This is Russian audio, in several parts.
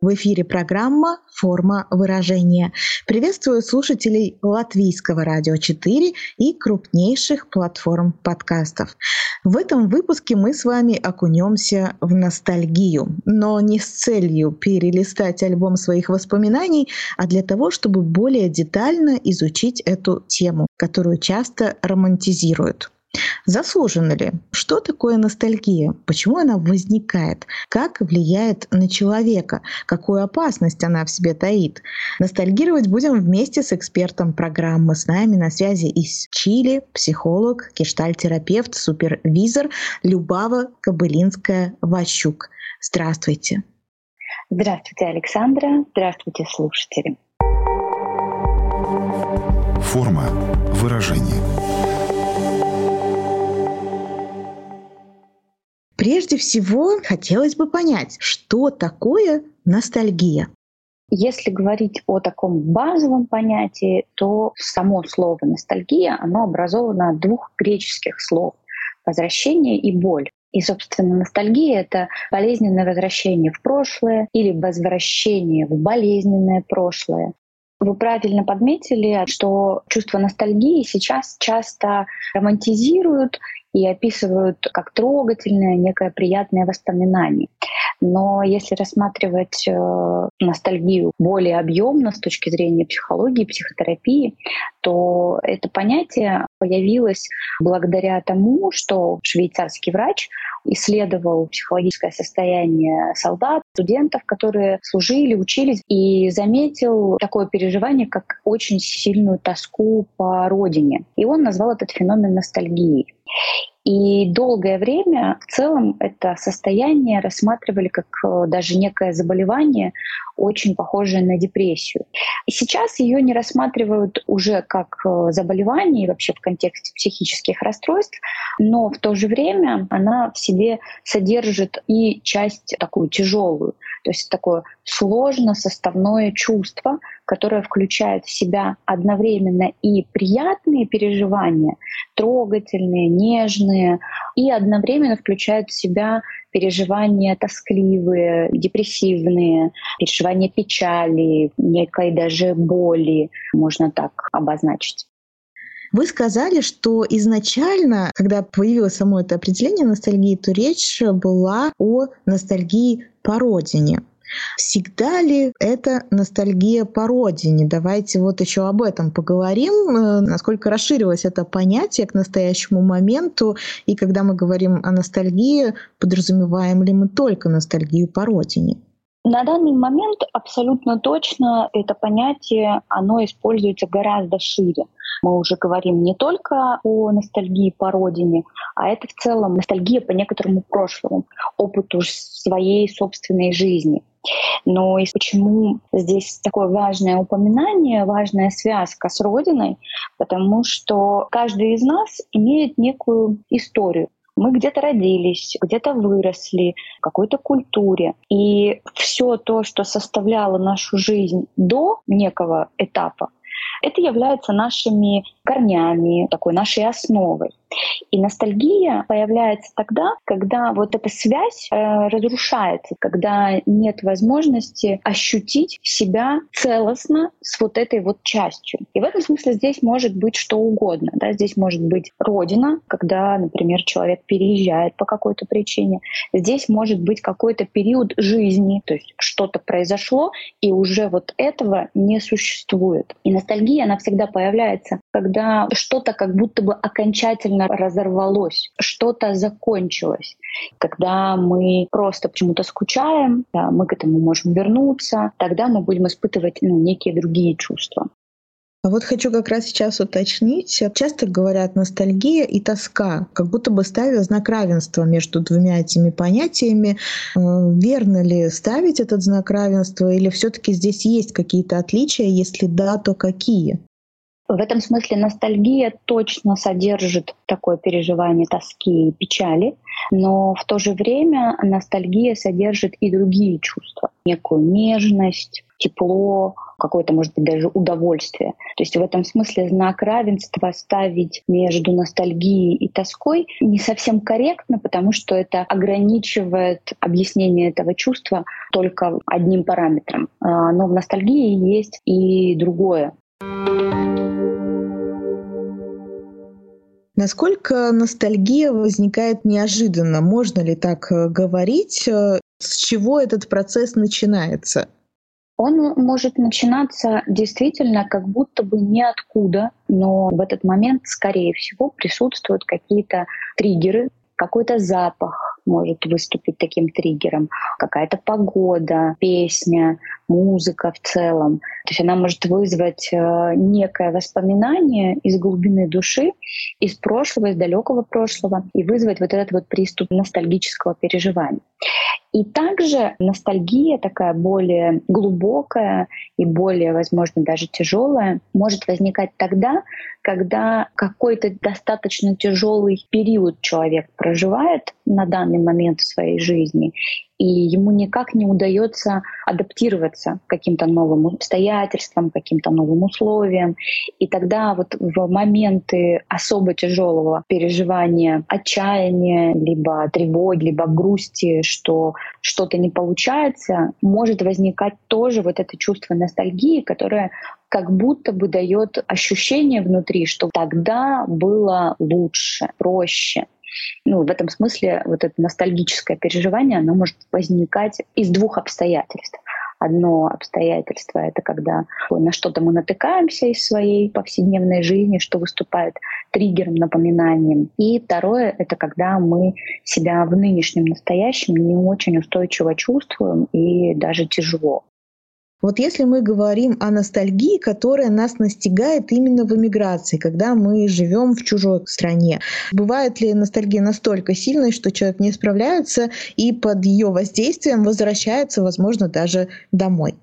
В эфире программа «Форма выражения». Приветствую слушателей Латвийского радио 4 и крупнейших платформ подкастов. В этом выпуске мы с вами окунемся в ностальгию, но не с целью перелистать альбом своих воспоминаний, а для того, чтобы более детально изучить эту тему, которую часто романтизируют. Заслуженно ли? Что такое ностальгия? Почему она возникает? Как влияет на человека? Какую опасность она в себе таит? Ностальгировать будем вместе с экспертом программы. С нами на связи из Чили психолог, гештальтерапевт, супервизор Любава Кобылинская-Ващук. Здравствуйте. Здравствуйте, Александра. Здравствуйте, слушатели. Форма выражения – Прежде всего, хотелось бы понять, что такое ностальгия. Если говорить о таком базовом понятии, то само слово ностальгия, оно образовано от двух греческих слов — возвращение и боль. И, собственно, ностальгия — это болезненное возвращение в прошлое или возвращение в болезненное прошлое. Вы правильно подметили, что чувство ностальгии сейчас часто романтизируют и описывают как трогательное, некое приятное воспоминание. Но если рассматривать э, ностальгию более объемно с точки зрения психологии, психотерапии, то это понятие появилось благодаря тому, что швейцарский врач исследовал психологическое состояние солдат, студентов, которые служили, учились, и заметил такое переживание, как очень сильную тоску по родине. И он назвал этот феномен ностальгией. И долгое время в целом это состояние рассматривали как э, даже некое заболевание, очень похожее на депрессию. И сейчас ее не рассматривают уже как э, заболевание вообще в контексте психических расстройств, но в то же время она в себе содержит и часть такую тяжелую, то есть такое сложно составное чувство, которое включает в себя одновременно и приятные переживания, трогательные, нежные, и одновременно включает в себя переживания тоскливые, депрессивные, переживания печали, некой даже боли, можно так обозначить. Вы сказали, что изначально, когда появилось само это определение ностальгии, то речь была о ностальгии по родине. Всегда ли это ностальгия по родине? Давайте вот еще об этом поговорим. Э, насколько расширилось это понятие к настоящему моменту? И когда мы говорим о ностальгии, подразумеваем ли мы только ностальгию по родине? На данный момент абсолютно точно это понятие, оно используется гораздо шире. Мы уже говорим не только о ностальгии по родине, а это в целом ностальгия по некоторому прошлому, опыту своей собственной жизни. Но и почему здесь такое важное упоминание, важная связка с Родиной? Потому что каждый из нас имеет некую историю. Мы где-то родились, где-то выросли, в какой-то культуре. И все то, что составляло нашу жизнь до некого этапа, это является нашими корнями, такой нашей основой. И ностальгия появляется тогда, когда вот эта связь э, разрушается, когда нет возможности ощутить себя целостно с вот этой вот частью. И в этом смысле здесь может быть что угодно. Да? Здесь может быть родина, когда, например, человек переезжает по какой-то причине. Здесь может быть какой-то период жизни, то есть что-то произошло, и уже вот этого не существует. И ностальгия, она всегда появляется, когда что-то как будто бы окончательно сильно разорвалось, что-то закончилось. Когда мы просто почему-то скучаем, да, мы к этому можем вернуться, тогда мы будем испытывать ну, некие другие чувства. А вот хочу как раз сейчас уточнить. Часто говорят ностальгия и тоска, как будто бы ставя знак равенства между двумя этими понятиями. Э, верно ли ставить этот знак равенства или все-таки здесь есть какие-то отличия? Если да, то какие? В этом смысле ностальгия точно содержит такое переживание тоски и печали, но в то же время ностальгия содержит и другие чувства, некую нежность, тепло, какое-то, может быть, даже удовольствие. То есть в этом смысле знак равенства ставить между ностальгией и тоской не совсем корректно, потому что это ограничивает объяснение этого чувства только одним параметром. А, но в ностальгии есть и другое. Насколько ностальгия возникает неожиданно? Можно ли так э, говорить? Э, с чего этот процесс начинается? Он может начинаться действительно как будто бы ниоткуда, но в этот момент, скорее всего, присутствуют какие-то триггеры, какой-то запах может выступить таким триггером, какая-то погода, песня, музыка в целом. То есть она может вызвать э, некое воспоминание из глубины души, из прошлого, из далекого прошлого, и вызвать вот этот вот приступ ностальгического переживания. И также ностальгия такая более глубокая и более, возможно, даже тяжелая может возникать тогда, когда какой-то достаточно тяжелый период человек проживает на данный момент в своей жизни, и ему никак не удается адаптироваться к каким-то новым обстоятельствам, каким-то новым условиям. И тогда вот в моменты особо тяжелого переживания, отчаяния, либо тревоги, либо грусти, что что-то не получается, может возникать тоже вот это чувство ностальгии, которое как будто бы дает ощущение внутри, что тогда было лучше, проще. Ну, в этом смысле вот это ностальгическое переживание, оно может возникать из двух обстоятельств. Одно обстоятельство — это когда на что-то мы натыкаемся из своей повседневной жизни, что выступает триггером, напоминанием. И второе — это когда мы себя в нынешнем настоящем не очень устойчиво чувствуем и даже тяжело. Вот если мы говорим о ностальгии, которая нас настигает именно в эмиграции, когда мы живем в чужой стране, бывает ли ностальгия настолько сильной, что человек не справляется и под ее воздействием возвращается, возможно, даже домой?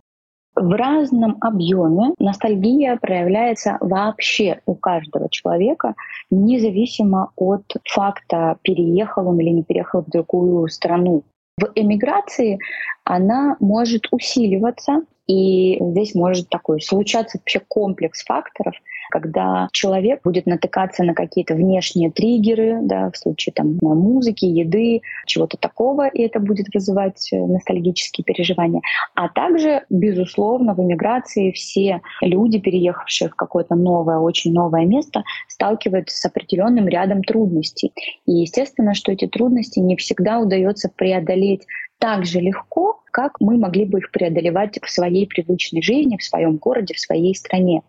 В разном объеме ностальгия проявляется вообще у каждого человека, независимо от факта, переехал он или не переехал в другую страну. В эмиграции она может усиливаться, и здесь может такой случаться вообще комплекс факторов, когда человек будет натыкаться на какие-то внешние триггеры, да, в случае там музыки, еды, чего-то такого, и это будет вызывать э, ностальгические переживания. А также, безусловно, в эмиграции все люди, переехавшие в какое-то новое, очень новое место, сталкиваются с определенным рядом трудностей. И естественно, что эти трудности не всегда удается преодолеть так же легко, как мы могли бы их преодолевать в своей привычной жизни, в своем городе, в своей стране.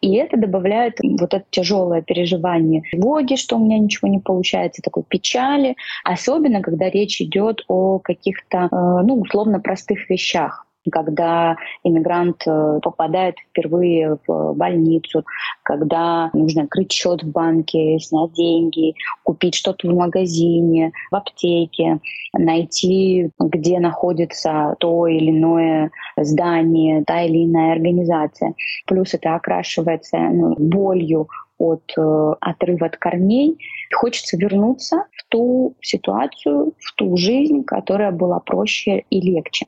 И это добавляет вот это тяжелое переживание тревоги, что у меня ничего не получается, такой печали, особенно когда речь идет о каких-то, э, ну, условно простых вещах когда иммигрант э, попадает впервые в больницу, когда нужно открыть счет в банке, снять деньги, купить что-то в магазине, в аптеке, найти, где находится то или иное здание, та или иная организация. Плюс это окрашивается ну, болью от э, отрыва от корней. Хочется вернуться ту ситуацию, в ту жизнь, которая была проще и легче.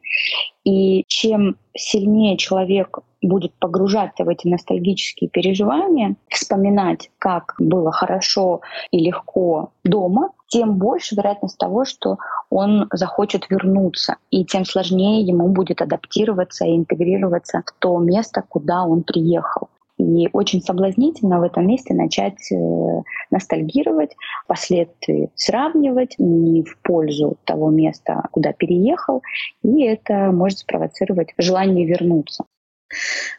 И чем сильнее человек будет погружаться в эти ностальгические переживания, вспоминать, как было хорошо и легко дома, тем больше вероятность того, что он захочет вернуться, и тем сложнее ему будет адаптироваться и интегрироваться в то место, куда он приехал. И очень соблазнительно в этом месте начать э, ностальгировать, впоследствии сравнивать не в пользу того места, куда переехал, и это может спровоцировать желание вернуться.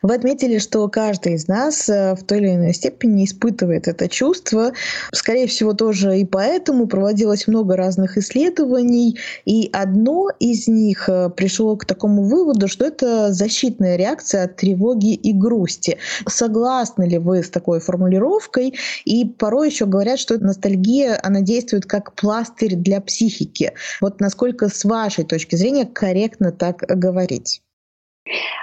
Вы отметили, что каждый из нас э, в той или иной степени испытывает это чувство. Скорее всего, тоже и поэтому проводилось много разных исследований. И одно из них э, пришло к такому выводу, что это защитная реакция от тревоги и грусти. Согласны ли вы с такой формулировкой? И порой еще говорят, что ностальгия, она действует как пластырь для психики. Вот насколько с вашей точки зрения корректно так говорить?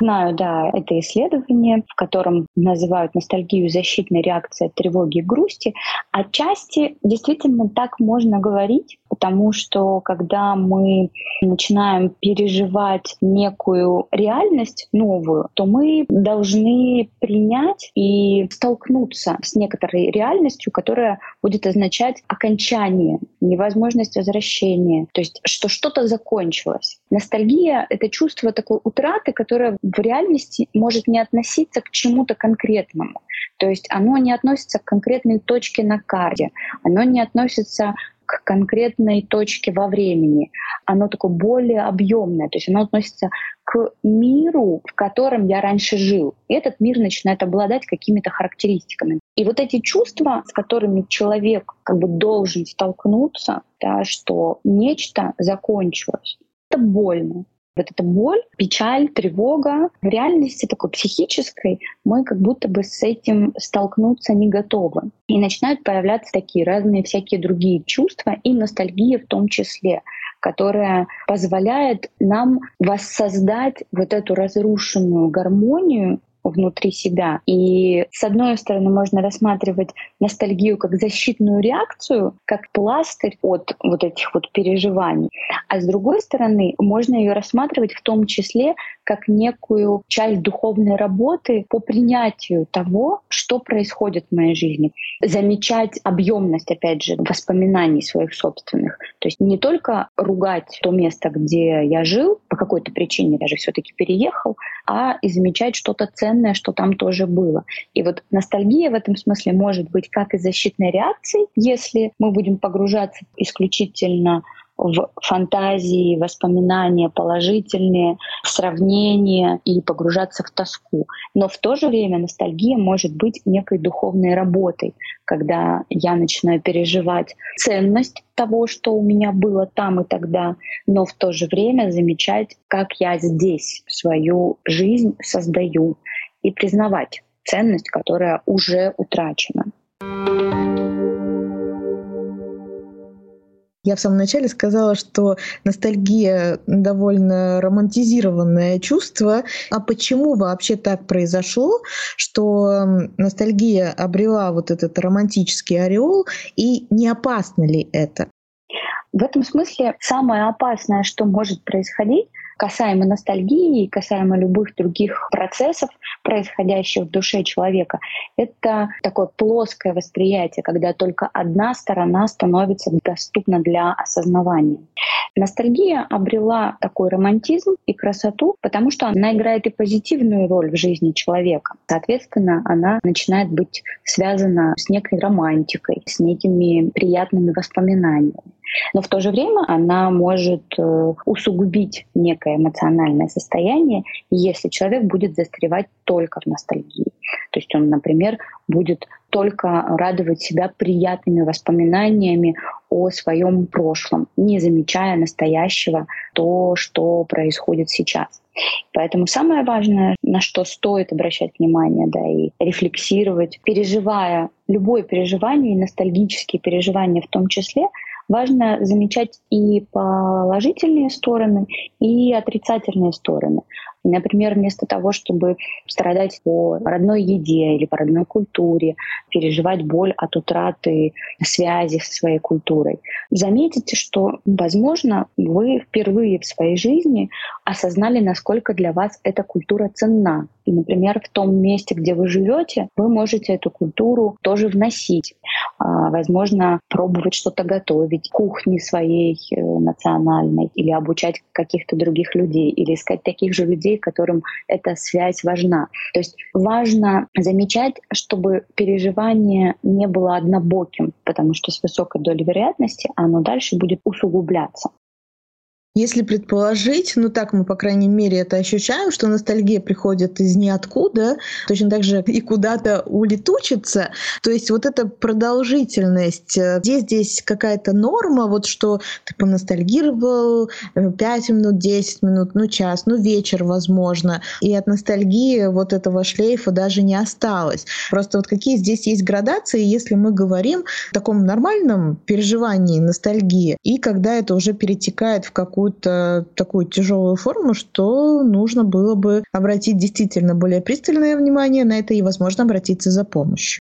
Знаю, да, это исследование, в котором называют ностальгию защитной реакцией тревоги и грусти. Отчасти действительно так можно говорить, потому что когда мы начинаем переживать некую реальность новую, то мы должны принять и столкнуться с некоторой реальностью, которая будет означать окончание, невозможность возвращения, то есть что что-то закончилось. Ностальгия — это чувство такой утраты, которое в реальности может не относиться к чему-то конкретному. То есть оно не относится к конкретной точке на карте, оно не относится к конкретной точке во времени. Оно такое более объемное, то есть оно относится к миру, в котором я раньше жил. И этот мир начинает обладать какими-то характеристиками. И вот эти чувства, с которыми человек как бы должен столкнуться, да, что нечто закончилось, это больно. Вот эта боль, печаль, тревога в реальности такой психической мы как будто бы с этим столкнуться не готовы. И начинают появляться такие разные всякие другие чувства и ностальгия в том числе которая позволяет нам воссоздать вот эту разрушенную гармонию внутри себя. И с одной стороны можно рассматривать ностальгию как защитную реакцию, как пластырь от вот этих вот переживаний. А с другой стороны можно ее рассматривать в том числе как некую часть духовной работы по принятию того, что происходит в моей жизни. Замечать объемность, опять же, воспоминаний своих собственных. То есть не только ругать то место, где я жил, по какой-то причине даже все-таки переехал, а и замечать что-то ценное, что там тоже было. И вот ностальгия в этом смысле может быть как и защитной реакцией, если мы будем погружаться исключительно в фантазии, воспоминания положительные, сравнения и погружаться в тоску. Но в то же время ностальгия может быть некой духовной работой, когда я начинаю переживать ценность того, что у меня было там и тогда, но в то же время замечать, как я здесь свою жизнь создаю и признавать ценность, которая уже утрачена. Я в самом начале сказала, что ностальгия довольно романтизированное чувство. А почему вообще так произошло, что ностальгия обрела вот этот романтический ореол, и не опасно ли это? В этом смысле самое опасное, что может происходить, касаемо ностальгии касаемо любых других процессов, происходящих в душе человека, это такое плоское восприятие, когда только одна сторона становится доступна для осознавания. Ностальгия обрела такой романтизм и красоту, потому что она играет и позитивную роль в жизни человека. Соответственно, она начинает быть связана с некой романтикой, с некими приятными воспоминаниями. Но в то же время она может э, усугубить некое эмоциональное состояние, если человек будет застревать только в ностальгии. То есть он, например, будет только радовать себя приятными воспоминаниями о своем прошлом, не замечая настоящего то, что происходит сейчас. Поэтому самое важное, на что стоит обращать внимание, да, и рефлексировать, переживая любое переживание, и ностальгические переживания в том числе, важно замечать и положительные стороны, и отрицательные стороны. Например, вместо того, чтобы страдать по родной еде или по родной культуре, переживать боль от утраты связи со своей культурой, заметите, что, возможно, вы впервые в своей жизни осознали, насколько для вас эта культура ценна. И, например, в том месте, где вы живете, вы можете эту культуру тоже вносить. А, возможно, пробовать что-то готовить, кухни своей э, национальной, или обучать каких-то других людей, или искать таких же людей, которым эта связь важна. То есть важно замечать, чтобы переживание не было однобоким, потому что с высокой долей вероятности оно дальше будет усугубляться. Если предположить, ну так мы, по крайней мере, это ощущаем, что ностальгия приходит из ниоткуда, точно так же и куда-то улетучится. То есть вот эта продолжительность, э, где здесь какая-то норма, вот что ты поностальгировал 5 э, минут, 10 минут, ну час, ну вечер, возможно. И от ностальгии вот этого шлейфа даже не осталось. Просто вот какие здесь есть градации, если мы говорим о таком нормальном переживании ностальгии, и когда это уже перетекает в какую какую-то такую тяжелую форму, что нужно было бы обратить действительно более пристальное внимание на это и, возможно, обратиться за помощью.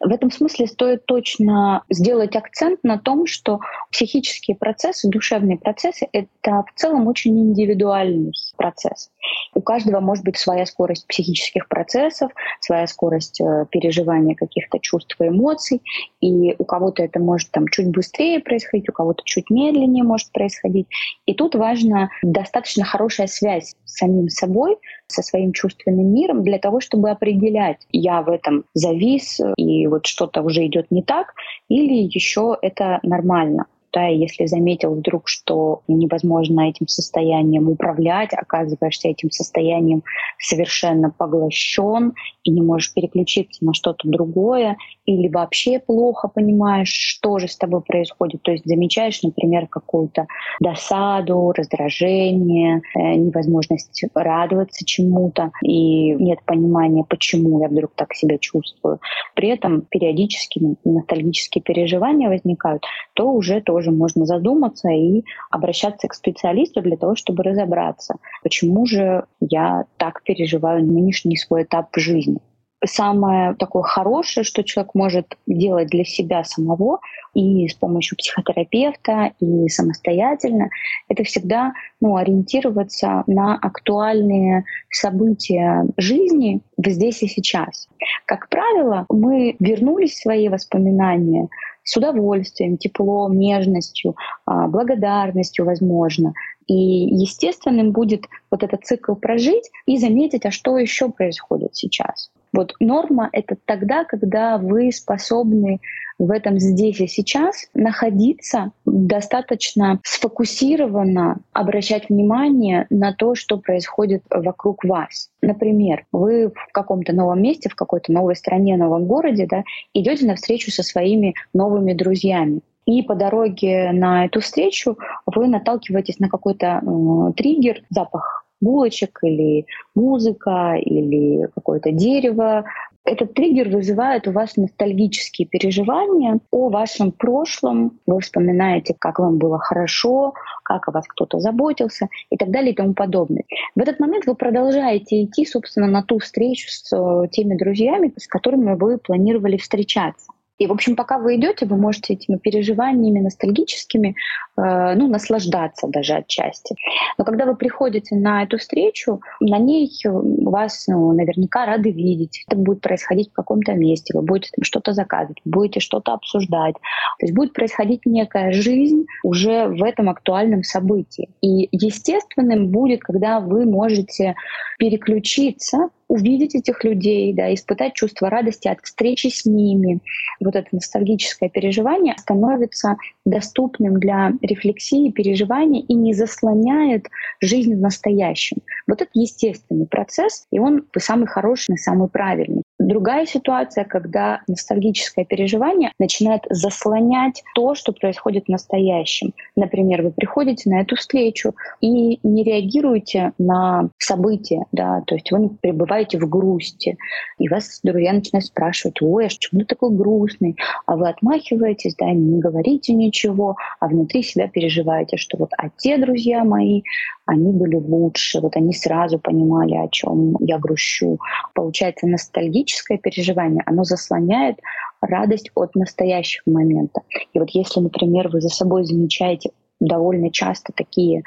В этом смысле стоит точно сделать акцент на том, что психические процессы, душевные процессы — это в целом очень индивидуальный процесс. У каждого может быть своя скорость психических процессов, своя скорость э, переживания каких-то чувств и эмоций, и у кого-то это может там чуть быстрее происходить, у кого-то чуть медленнее может происходить. И тут важна достаточно хорошая связь с самим собой, со своим чувственным миром для того, чтобы определять, я в этом завис и вот что-то уже идет не так, или еще это нормально да, и если заметил вдруг, что невозможно этим состоянием управлять, оказываешься этим состоянием совершенно поглощен и не можешь переключиться на что-то другое, или вообще плохо понимаешь, что же с тобой происходит. То есть замечаешь, например, какую-то досаду, раздражение, э, невозможность радоваться чему-то, и нет понимания, почему я вдруг так себя чувствую. При этом периодически ностальгические переживания возникают, то уже тоже тоже можно задуматься и обращаться к специалисту для того, чтобы разобраться, почему же я так переживаю нынешний свой этап жизни. Самое такое хорошее, что человек может делать для себя самого и с помощью психотерапевта, и самостоятельно, это всегда ну, ориентироваться на актуальные события жизни здесь и сейчас. Как правило, мы вернулись в свои воспоминания с удовольствием, теплом, нежностью, а, благодарностью, возможно. И естественным будет вот этот цикл прожить и заметить, а что еще происходит сейчас. Вот норма — это тогда, когда вы способны в этом здесь и сейчас находиться достаточно сфокусированно, обращать внимание на то, что происходит вокруг вас. Например, вы в каком-то новом месте, в какой-то новой стране, новом городе, да, идете на встречу со своими новыми друзьями. И по дороге на эту встречу вы наталкиваетесь на какой-то э, триггер, запах булочек или музыка или какое-то дерево. Этот триггер вызывает у вас ностальгические переживания о вашем прошлом. Вы вспоминаете, как вам было хорошо, как о вас кто-то заботился и так далее и тому подобное. В этот момент вы продолжаете идти, собственно, на ту встречу с э, теми друзьями, с которыми вы планировали встречаться. И, в общем, пока вы идете, вы можете этими переживаниями ностальгическими э, ну, наслаждаться даже отчасти. Но когда вы приходите на эту встречу, на ней вас ну, наверняка рады видеть. Это будет происходить в каком-то месте, вы будете там что-то заказывать, будете что-то обсуждать. То есть будет происходить некая жизнь уже в этом актуальном событии. И естественным будет, когда вы можете переключиться увидеть этих людей, да, испытать чувство радости от встречи с ними. Вот это ностальгическое переживание становится доступным для рефлексии, переживания и не заслоняет жизнь в настоящем. Вот это естественный процесс, и он самый хороший самый правильный. Другая ситуация, когда ностальгическое переживание начинает заслонять то, что происходит в настоящем. Например, вы приходите на эту встречу и не реагируете на события, да, то есть вы пребываете в грусти, и вас друзья начинают спрашивать, ой, а почему ты такой грустный? А вы отмахиваетесь, да, не говорите ничего, а внутри себя переживаете, что вот а те друзья мои, они были лучше, вот они сразу понимали, о чем я грущу. Получается, ностальгическое переживание, оно заслоняет радость от настоящего момента. И вот если, например, вы за собой замечаете довольно часто такие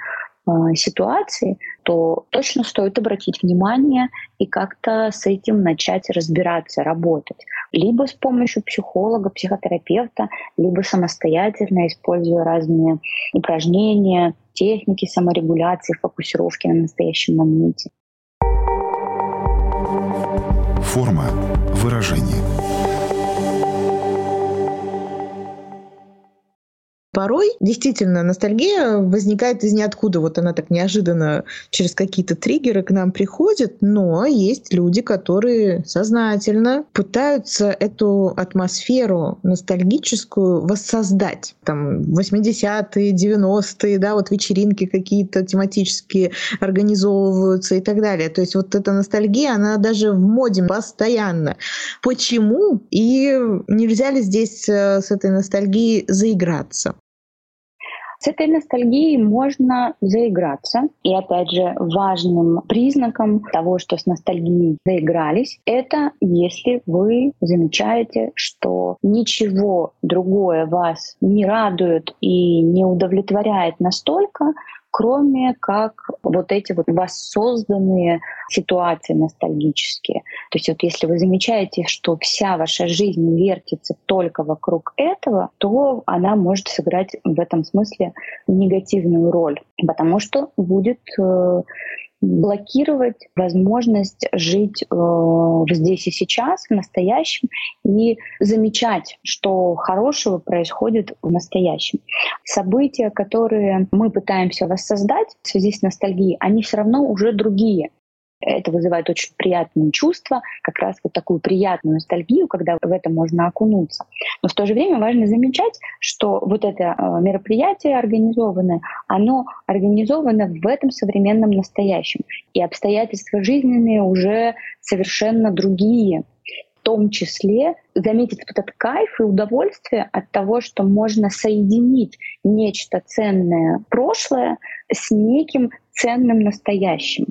ситуации, то точно стоит обратить внимание и как-то с этим начать разбираться, работать. Либо с помощью психолога, психотерапевта, либо самостоятельно, используя разные упражнения, техники саморегуляции, фокусировки на настоящем моменте. Форма выражения. Порой действительно ностальгия возникает из ниоткуда. Вот она так неожиданно через какие-то триггеры к нам приходит, но есть люди, которые сознательно пытаются эту атмосферу ностальгическую воссоздать. Там 80-е, 90-е, да, вот вечеринки какие-то тематические организовываются и так далее. То есть вот эта ностальгия, она даже в моде постоянно. Почему? И нельзя ли здесь э, с этой ностальгией заиграться? С этой ностальгией можно заиграться. И опять же, важным признаком того, что с ностальгией заигрались, это если вы замечаете, что ничего другое вас не радует и не удовлетворяет настолько, кроме как вот эти вот воссозданные ситуации ностальгические. То есть вот если вы замечаете, что вся ваша жизнь вертится только вокруг этого, то она может сыграть в этом смысле негативную роль, потому что будет э, блокировать возможность жить э, здесь и сейчас, в настоящем, и замечать, что хорошего происходит в настоящем. События, которые мы пытаемся воссоздать в связи с ностальгией, они все равно уже другие. Это вызывает очень приятные чувства, как раз вот такую приятную ностальгию, когда в это можно окунуться. Но в то же время важно замечать, что вот это э, мероприятие организованное, оно организовано в этом современном настоящем. И обстоятельства жизненные уже совершенно другие в том числе заметить вот этот кайф и удовольствие от того, что можно соединить нечто ценное прошлое с неким ценным настоящим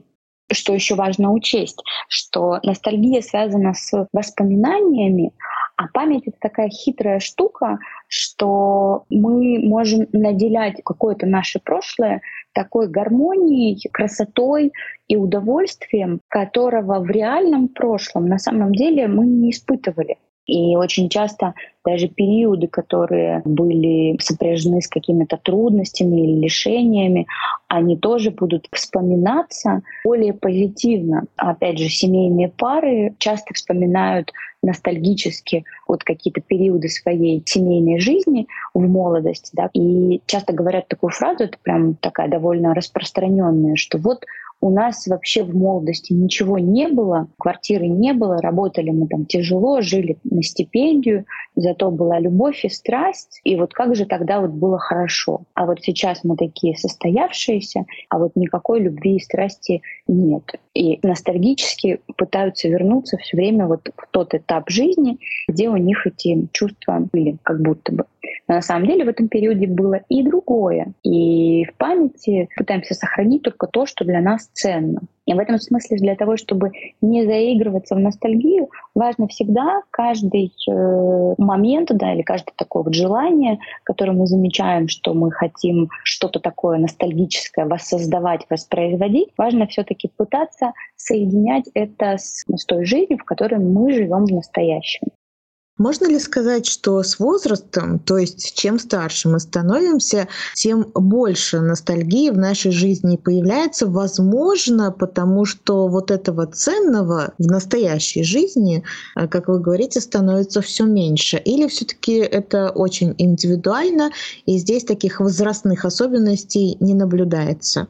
что еще важно учесть, что ностальгия связана с воспоминаниями, а память — это такая хитрая штука, что мы можем наделять какое-то наше прошлое такой гармонией, красотой и удовольствием, которого в реальном прошлом на самом деле мы не испытывали. И очень часто даже периоды, которые были сопряжены с какими-то трудностями или лишениями, они тоже будут вспоминаться более позитивно. Опять же, семейные пары часто вспоминают ностальгически вот какие-то периоды своей семейной жизни в молодости, да, и часто говорят такую фразу, это прям такая довольно распространенная, что вот у нас вообще в молодости ничего не было, квартиры не было, работали мы там тяжело, жили на стипендию, зато была любовь и страсть. И вот как же тогда вот было хорошо. А вот сейчас мы такие состоявшиеся, а вот никакой любви и страсти нет. И ностальгически пытаются вернуться все время вот в тот этап жизни, где у них эти чувства были как будто бы. Но на самом деле в этом периоде было и другое. И в памяти пытаемся сохранить только то, что для нас ценно. И в этом смысле для того, чтобы не заигрываться в ностальгию, важно всегда каждый э, момент, да, или каждое такое вот желание, которое мы замечаем, что мы хотим что-то такое ностальгическое воссоздавать, воспроизводить, важно все-таки пытаться соединять это с, с той жизнью, в которой мы живем в настоящем. Можно ли сказать, что с возрастом, то есть чем старше мы становимся, тем больше ностальгии в нашей жизни появляется? Возможно, потому что вот этого ценного в настоящей жизни, э, как вы говорите, становится все меньше. Или все-таки это очень индивидуально, и здесь таких возрастных особенностей не наблюдается?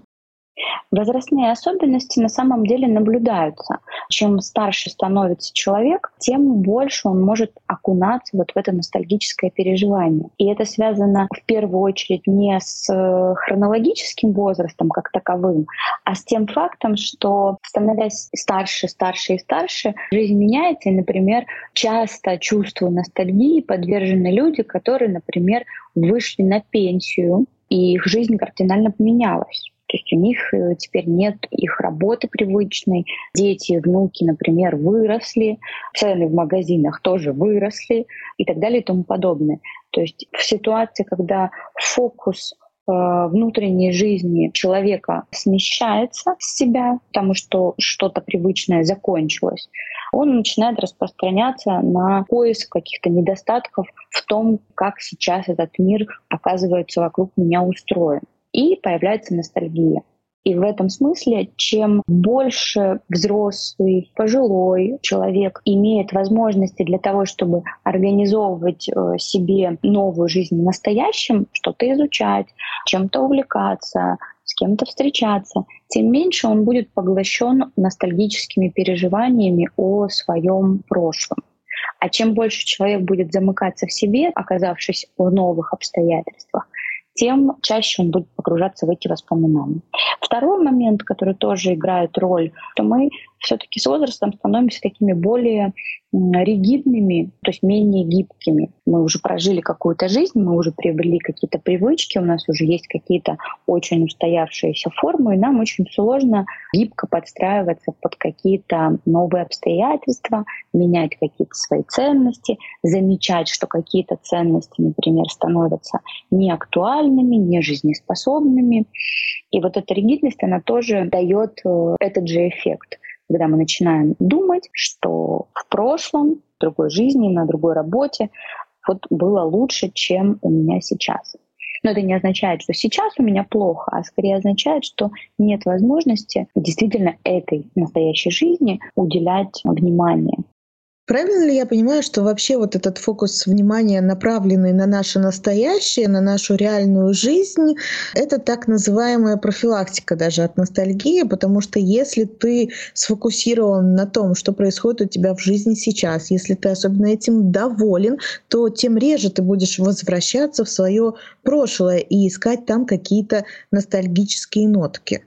Возрастные особенности на самом деле наблюдаются. Чем старше становится человек, тем больше он может окунаться вот в это ностальгическое переживание. И это связано в первую очередь не с э, хронологическим возрастом как таковым, а с тем фактом, что становясь старше, старше и старше, жизнь меняется. И, например, часто чувству ностальгии подвержены люди, которые, например, вышли на пенсию, и их жизнь кардинально поменялась. То есть у них э, теперь нет их работы привычной. Дети, внуки, например, выросли, цены в магазинах тоже выросли и так далее и тому подобное. То есть в ситуации, когда фокус э, внутренней жизни человека смещается с себя, потому что что-то привычное закончилось, он начинает распространяться на поиск каких-то недостатков в том, как сейчас этот мир оказывается вокруг меня устроен и появляется ностальгия. И в этом смысле, чем больше взрослый, пожилой человек имеет возможности для того, чтобы организовывать э, себе новую жизнь в настоящем, что-то изучать, чем-то увлекаться, с кем-то встречаться, тем меньше он будет поглощен ностальгическими переживаниями о своем прошлом. А чем больше человек будет замыкаться в себе, оказавшись в новых обстоятельствах, тем чаще он будет погружаться в эти воспоминания. Второй момент, который тоже играет роль, что мы все-таки с возрастом становимся такими более ригидными, то есть менее гибкими. Мы уже прожили какую-то жизнь, мы уже приобрели какие-то привычки, у нас уже есть какие-то очень устоявшиеся формы, и нам очень сложно гибко подстраиваться под какие-то новые обстоятельства, менять какие-то свои ценности, замечать, что какие-то ценности, например, становятся неактуальными, не жизнеспособными. И вот эта ригидность, она тоже дает э, этот же эффект когда мы начинаем думать, что в прошлом, в другой жизни, на другой работе вот было лучше, чем у меня сейчас. Но это не означает, что сейчас у меня плохо, а скорее означает, что нет возможности действительно этой настоящей жизни уделять внимание. Правильно ли я понимаю, что вообще вот этот фокус внимания, направленный на наше настоящее, на нашу реальную жизнь, это так называемая профилактика даже от ностальгии, потому что если ты сфокусирован на том, что происходит у тебя в жизни сейчас, если ты особенно этим доволен, то тем реже ты будешь возвращаться в свое прошлое и искать там какие-то ностальгические нотки.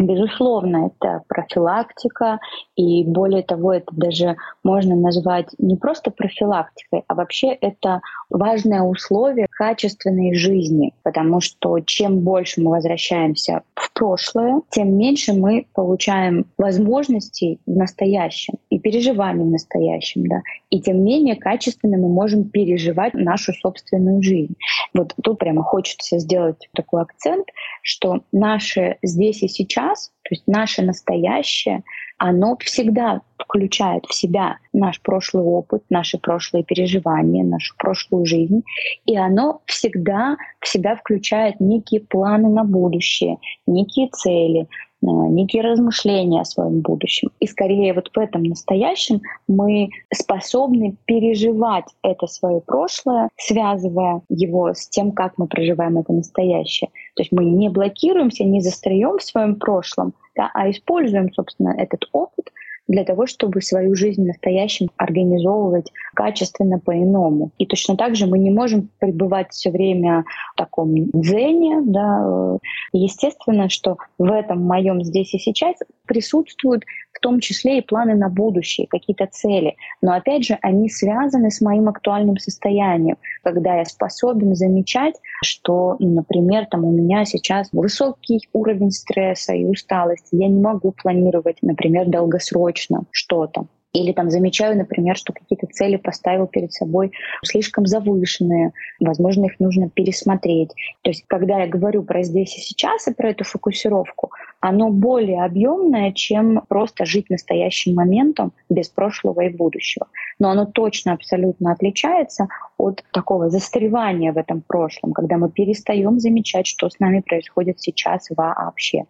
Безусловно, это профилактика, и более того, это даже можно назвать не просто профилактикой, а вообще это важное условие качественной жизни, потому что чем больше мы возвращаемся в прошлое, тем меньше мы получаем возможностей в настоящем и переживаний в настоящем, да, и тем менее качественно мы можем переживать нашу собственную жизнь. Вот тут прямо хочется сделать такой акцент, что наше здесь и сейчас, то есть наше настоящее, оно всегда включает в себя наш прошлый опыт, наши прошлые переживания, нашу прошлую жизнь, и оно всегда в себя включает некие планы на будущее, некие цели, некие размышления о своем будущем. И скорее вот в этом настоящем мы способны переживать это свое прошлое, связывая его с тем, как мы проживаем это настоящее. То есть мы не блокируемся, не застаем в своем прошлом, да, а используем, собственно, этот опыт для того, чтобы свою жизнь в настоящем организовывать качественно по-иному. И точно так же мы не можем пребывать все время в таком дзене. Да. Естественно, что в этом моем здесь и сейчас присутствуют в том числе и планы на будущее, какие-то цели. Но опять же, они связаны с моим актуальным состоянием, когда я способен замечать, что, например, там у меня сейчас высокий уровень стресса и усталости, я не могу планировать, например, долгосрочно что-то. Или там замечаю, например, что какие-то цели поставил перед собой слишком завышенные, возможно, их нужно пересмотреть. То есть, когда я говорю про здесь и сейчас и про эту фокусировку, оно более объемное, чем просто жить настоящим моментом без прошлого и будущего. Но оно точно абсолютно отличается от такого застревания в этом прошлом, когда мы перестаем замечать, что с нами происходит сейчас вообще.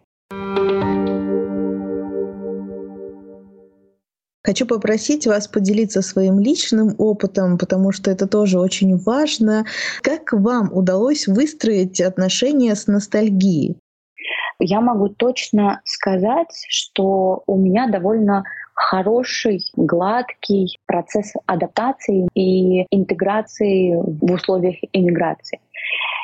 Хочу попросить вас поделиться своим личным опытом, потому что это тоже очень важно. Как вам удалось выстроить отношения с ностальгией? Я могу точно сказать, что у меня довольно хороший, гладкий процесс адаптации и интеграции в условиях иммиграции.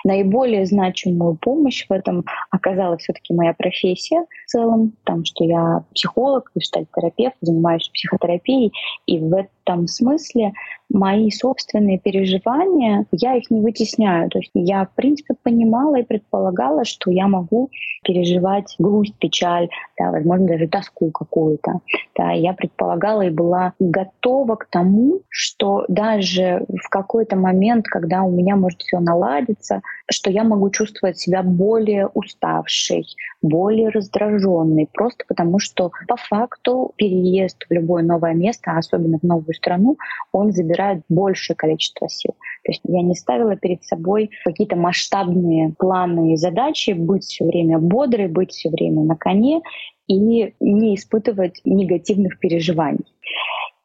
Наиболее значимую помощь в этом оказала все-таки моя профессия в целом, там, что я психолог, терапевт, занимаюсь психотерапией, и в этом смысле мои собственные переживания, я их не вытесняю. То есть я, в принципе, понимала и предполагала, что я могу переживать грусть, печаль, да, возможно, даже тоску какую-то. Да, я предполагала и была готова к тому, что даже в какой-то момент, когда у меня может все наладиться, что я могу чувствовать себя более уставшей, более раздраженной, просто потому что по факту переезд в любое новое место, особенно в новую страну, он забирает большее количество сил. То есть я не ставила перед собой какие-то масштабные планы и задачи быть все время бодрой, быть все время на коне и не испытывать негативных переживаний.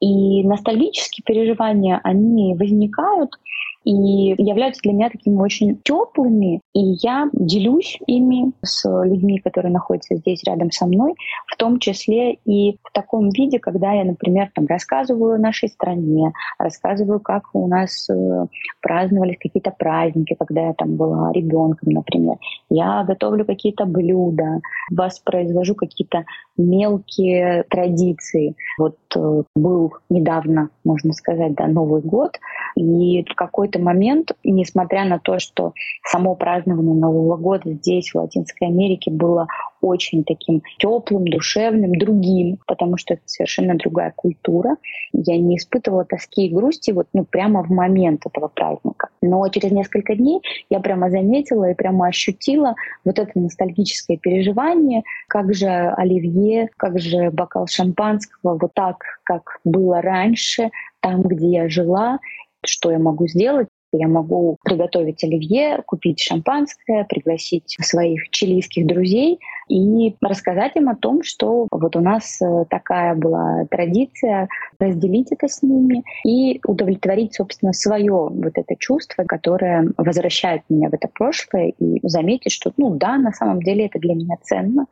И ностальгические переживания, они возникают и являются для меня такими очень теплыми, и я делюсь ими с людьми, которые находятся здесь рядом со мной, в том числе и в таком виде, когда я, например, там, рассказываю о нашей стране, рассказываю, как у нас э, праздновались какие-то праздники, когда я там была ребенком, например. Я готовлю какие-то блюда, воспроизвожу какие-то мелкие традиции. Вот э, был недавно, можно сказать, да, Новый год, и в какой-то момент, несмотря на то, что само празднование Нового года здесь, в Латинской Америке, было очень таким теплым, душевным, другим, потому что это совершенно другая культура. Я не испытывала тоски и грусти вот ну, прямо в момент этого праздника. Но через несколько дней я прямо заметила и прямо ощутила вот это ностальгическое переживание, как же оливье, как же бокал шампанского, вот так, как было раньше, там, где я жила, что я могу сделать. Я могу приготовить оливье, купить шампанское, пригласить своих чилийских друзей и рассказать им о том, что вот у нас э, такая была традиция, разделить это с ними и удовлетворить, собственно, свое вот это чувство, которое возвращает меня в это прошлое и заметить, что, ну да, на самом деле это для меня ценно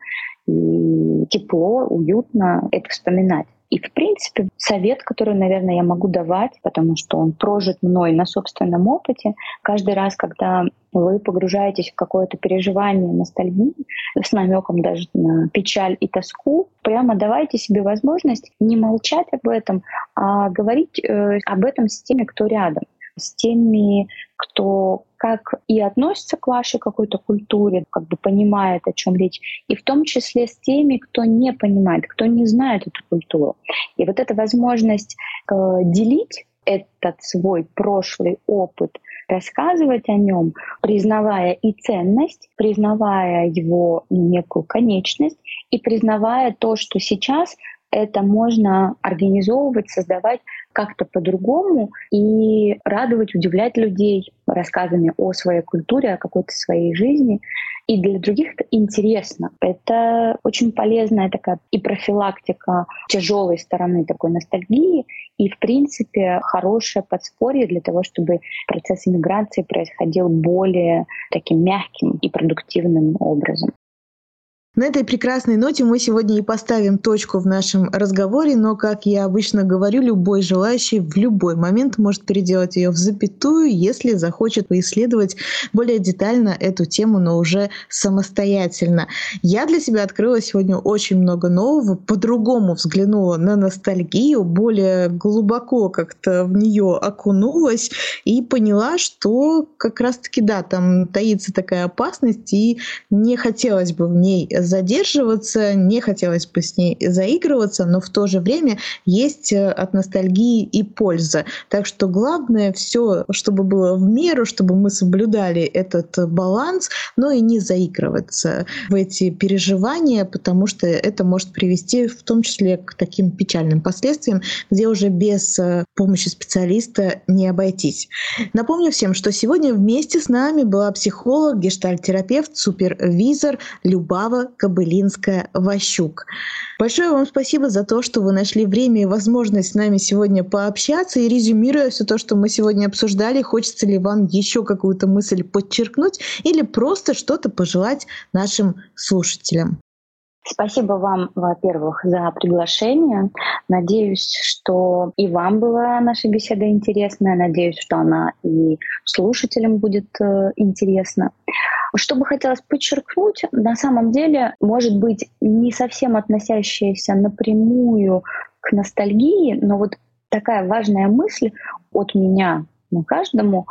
и тепло, уютно это вспоминать. И, в принципе, совет, который, наверное, я могу давать, потому что он прожит мной на собственном опыте, каждый раз, когда вы погружаетесь в какое-то переживание, ностальгию, с намеком даже на печаль и тоску, прямо давайте себе возможность не молчать об этом, а говорить э, об этом с теми, кто рядом с теми, кто как и относится к вашей какой-то культуре, как бы понимает, о чем речь, и в том числе с теми, кто не понимает, кто не знает эту культуру. И вот эта возможность э, делить этот свой прошлый опыт, рассказывать о нем, признавая и ценность, признавая его некую конечность и признавая то, что сейчас это можно организовывать, создавать как-то по-другому и радовать, удивлять людей рассказами о своей культуре, о какой-то своей жизни. И для других это интересно. Это очень полезная такая и профилактика тяжелой стороны такой ностальгии, и, в принципе, хорошее подспорье для того, чтобы процесс иммиграции происходил более таким мягким и продуктивным образом. На этой прекрасной ноте мы сегодня и поставим точку в нашем разговоре, но, как я обычно говорю, любой желающий в любой момент может переделать ее в запятую, если захочет поисследовать более детально эту тему, но уже самостоятельно. Я для себя открыла сегодня очень много нового, по-другому взглянула на ностальгию, более глубоко как-то в нее окунулась и поняла, что как раз-таки, да, там таится такая опасность, и не хотелось бы в ней задерживаться, не хотелось бы с ней заигрываться, но в то же время есть э, от ностальгии и польза. Так что главное все, чтобы было в меру, чтобы мы соблюдали этот баланс, но и не заигрываться в эти переживания, потому что это может привести в том числе к таким печальным последствиям, где уже без э, помощи специалиста не обойтись. Напомню всем, что сегодня вместе с нами была психолог, гештальтерапевт, супервизор Любава Кобылинская-Ващук. Большое вам спасибо за то, что вы нашли время и возможность с нами сегодня пообщаться. И резюмируя все то, что мы сегодня обсуждали, хочется ли вам еще какую-то мысль подчеркнуть или просто что-то пожелать нашим слушателям? Спасибо вам, во-первых, за приглашение. Надеюсь, что и вам была наша беседа интересная. Надеюсь, что она и слушателям будет э, интересна. Что бы хотелось подчеркнуть, на самом деле, может быть, не совсем относящаяся напрямую к ностальгии, но вот такая важная мысль от меня, ну, каждому,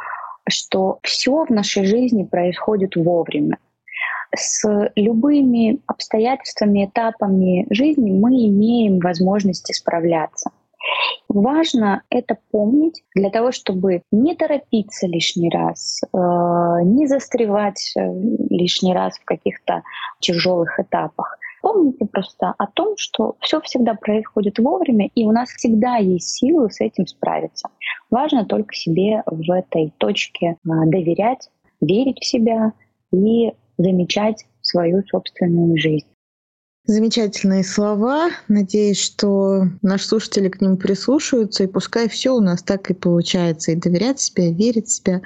что все в нашей жизни происходит вовремя с любыми обстоятельствами, этапами жизни мы имеем возможность справляться. Важно это помнить для того, чтобы не торопиться лишний раз, э, не застревать э, лишний раз в каких-то тяжелых этапах. Помните просто о том, что все всегда происходит вовремя, и у нас всегда есть силы с этим справиться. Важно только себе в этой точке э, доверять, верить в себя и замечать свою собственную жизнь. Замечательные слова. Надеюсь, что наши слушатели к ним прислушаются, и пускай все у нас так и получается, и доверять себя, верить в себя.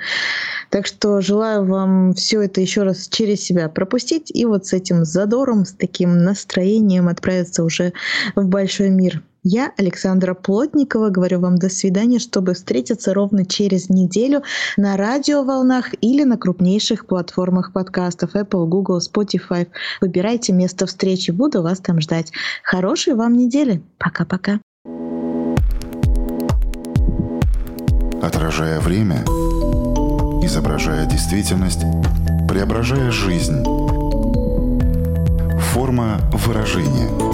Так что желаю вам все это еще раз через себя пропустить, и вот с этим задором, с таким настроением отправиться уже в большой мир. Я, Александра Плотникова, говорю вам до свидания, чтобы встретиться ровно через неделю на радиоволнах или на крупнейших платформах подкастов Apple, Google, Spotify. Выбирайте место встречи, буду вас там ждать. Хорошей вам недели. Пока-пока. Отражая время, изображая действительность, преображая жизнь. Форма выражения –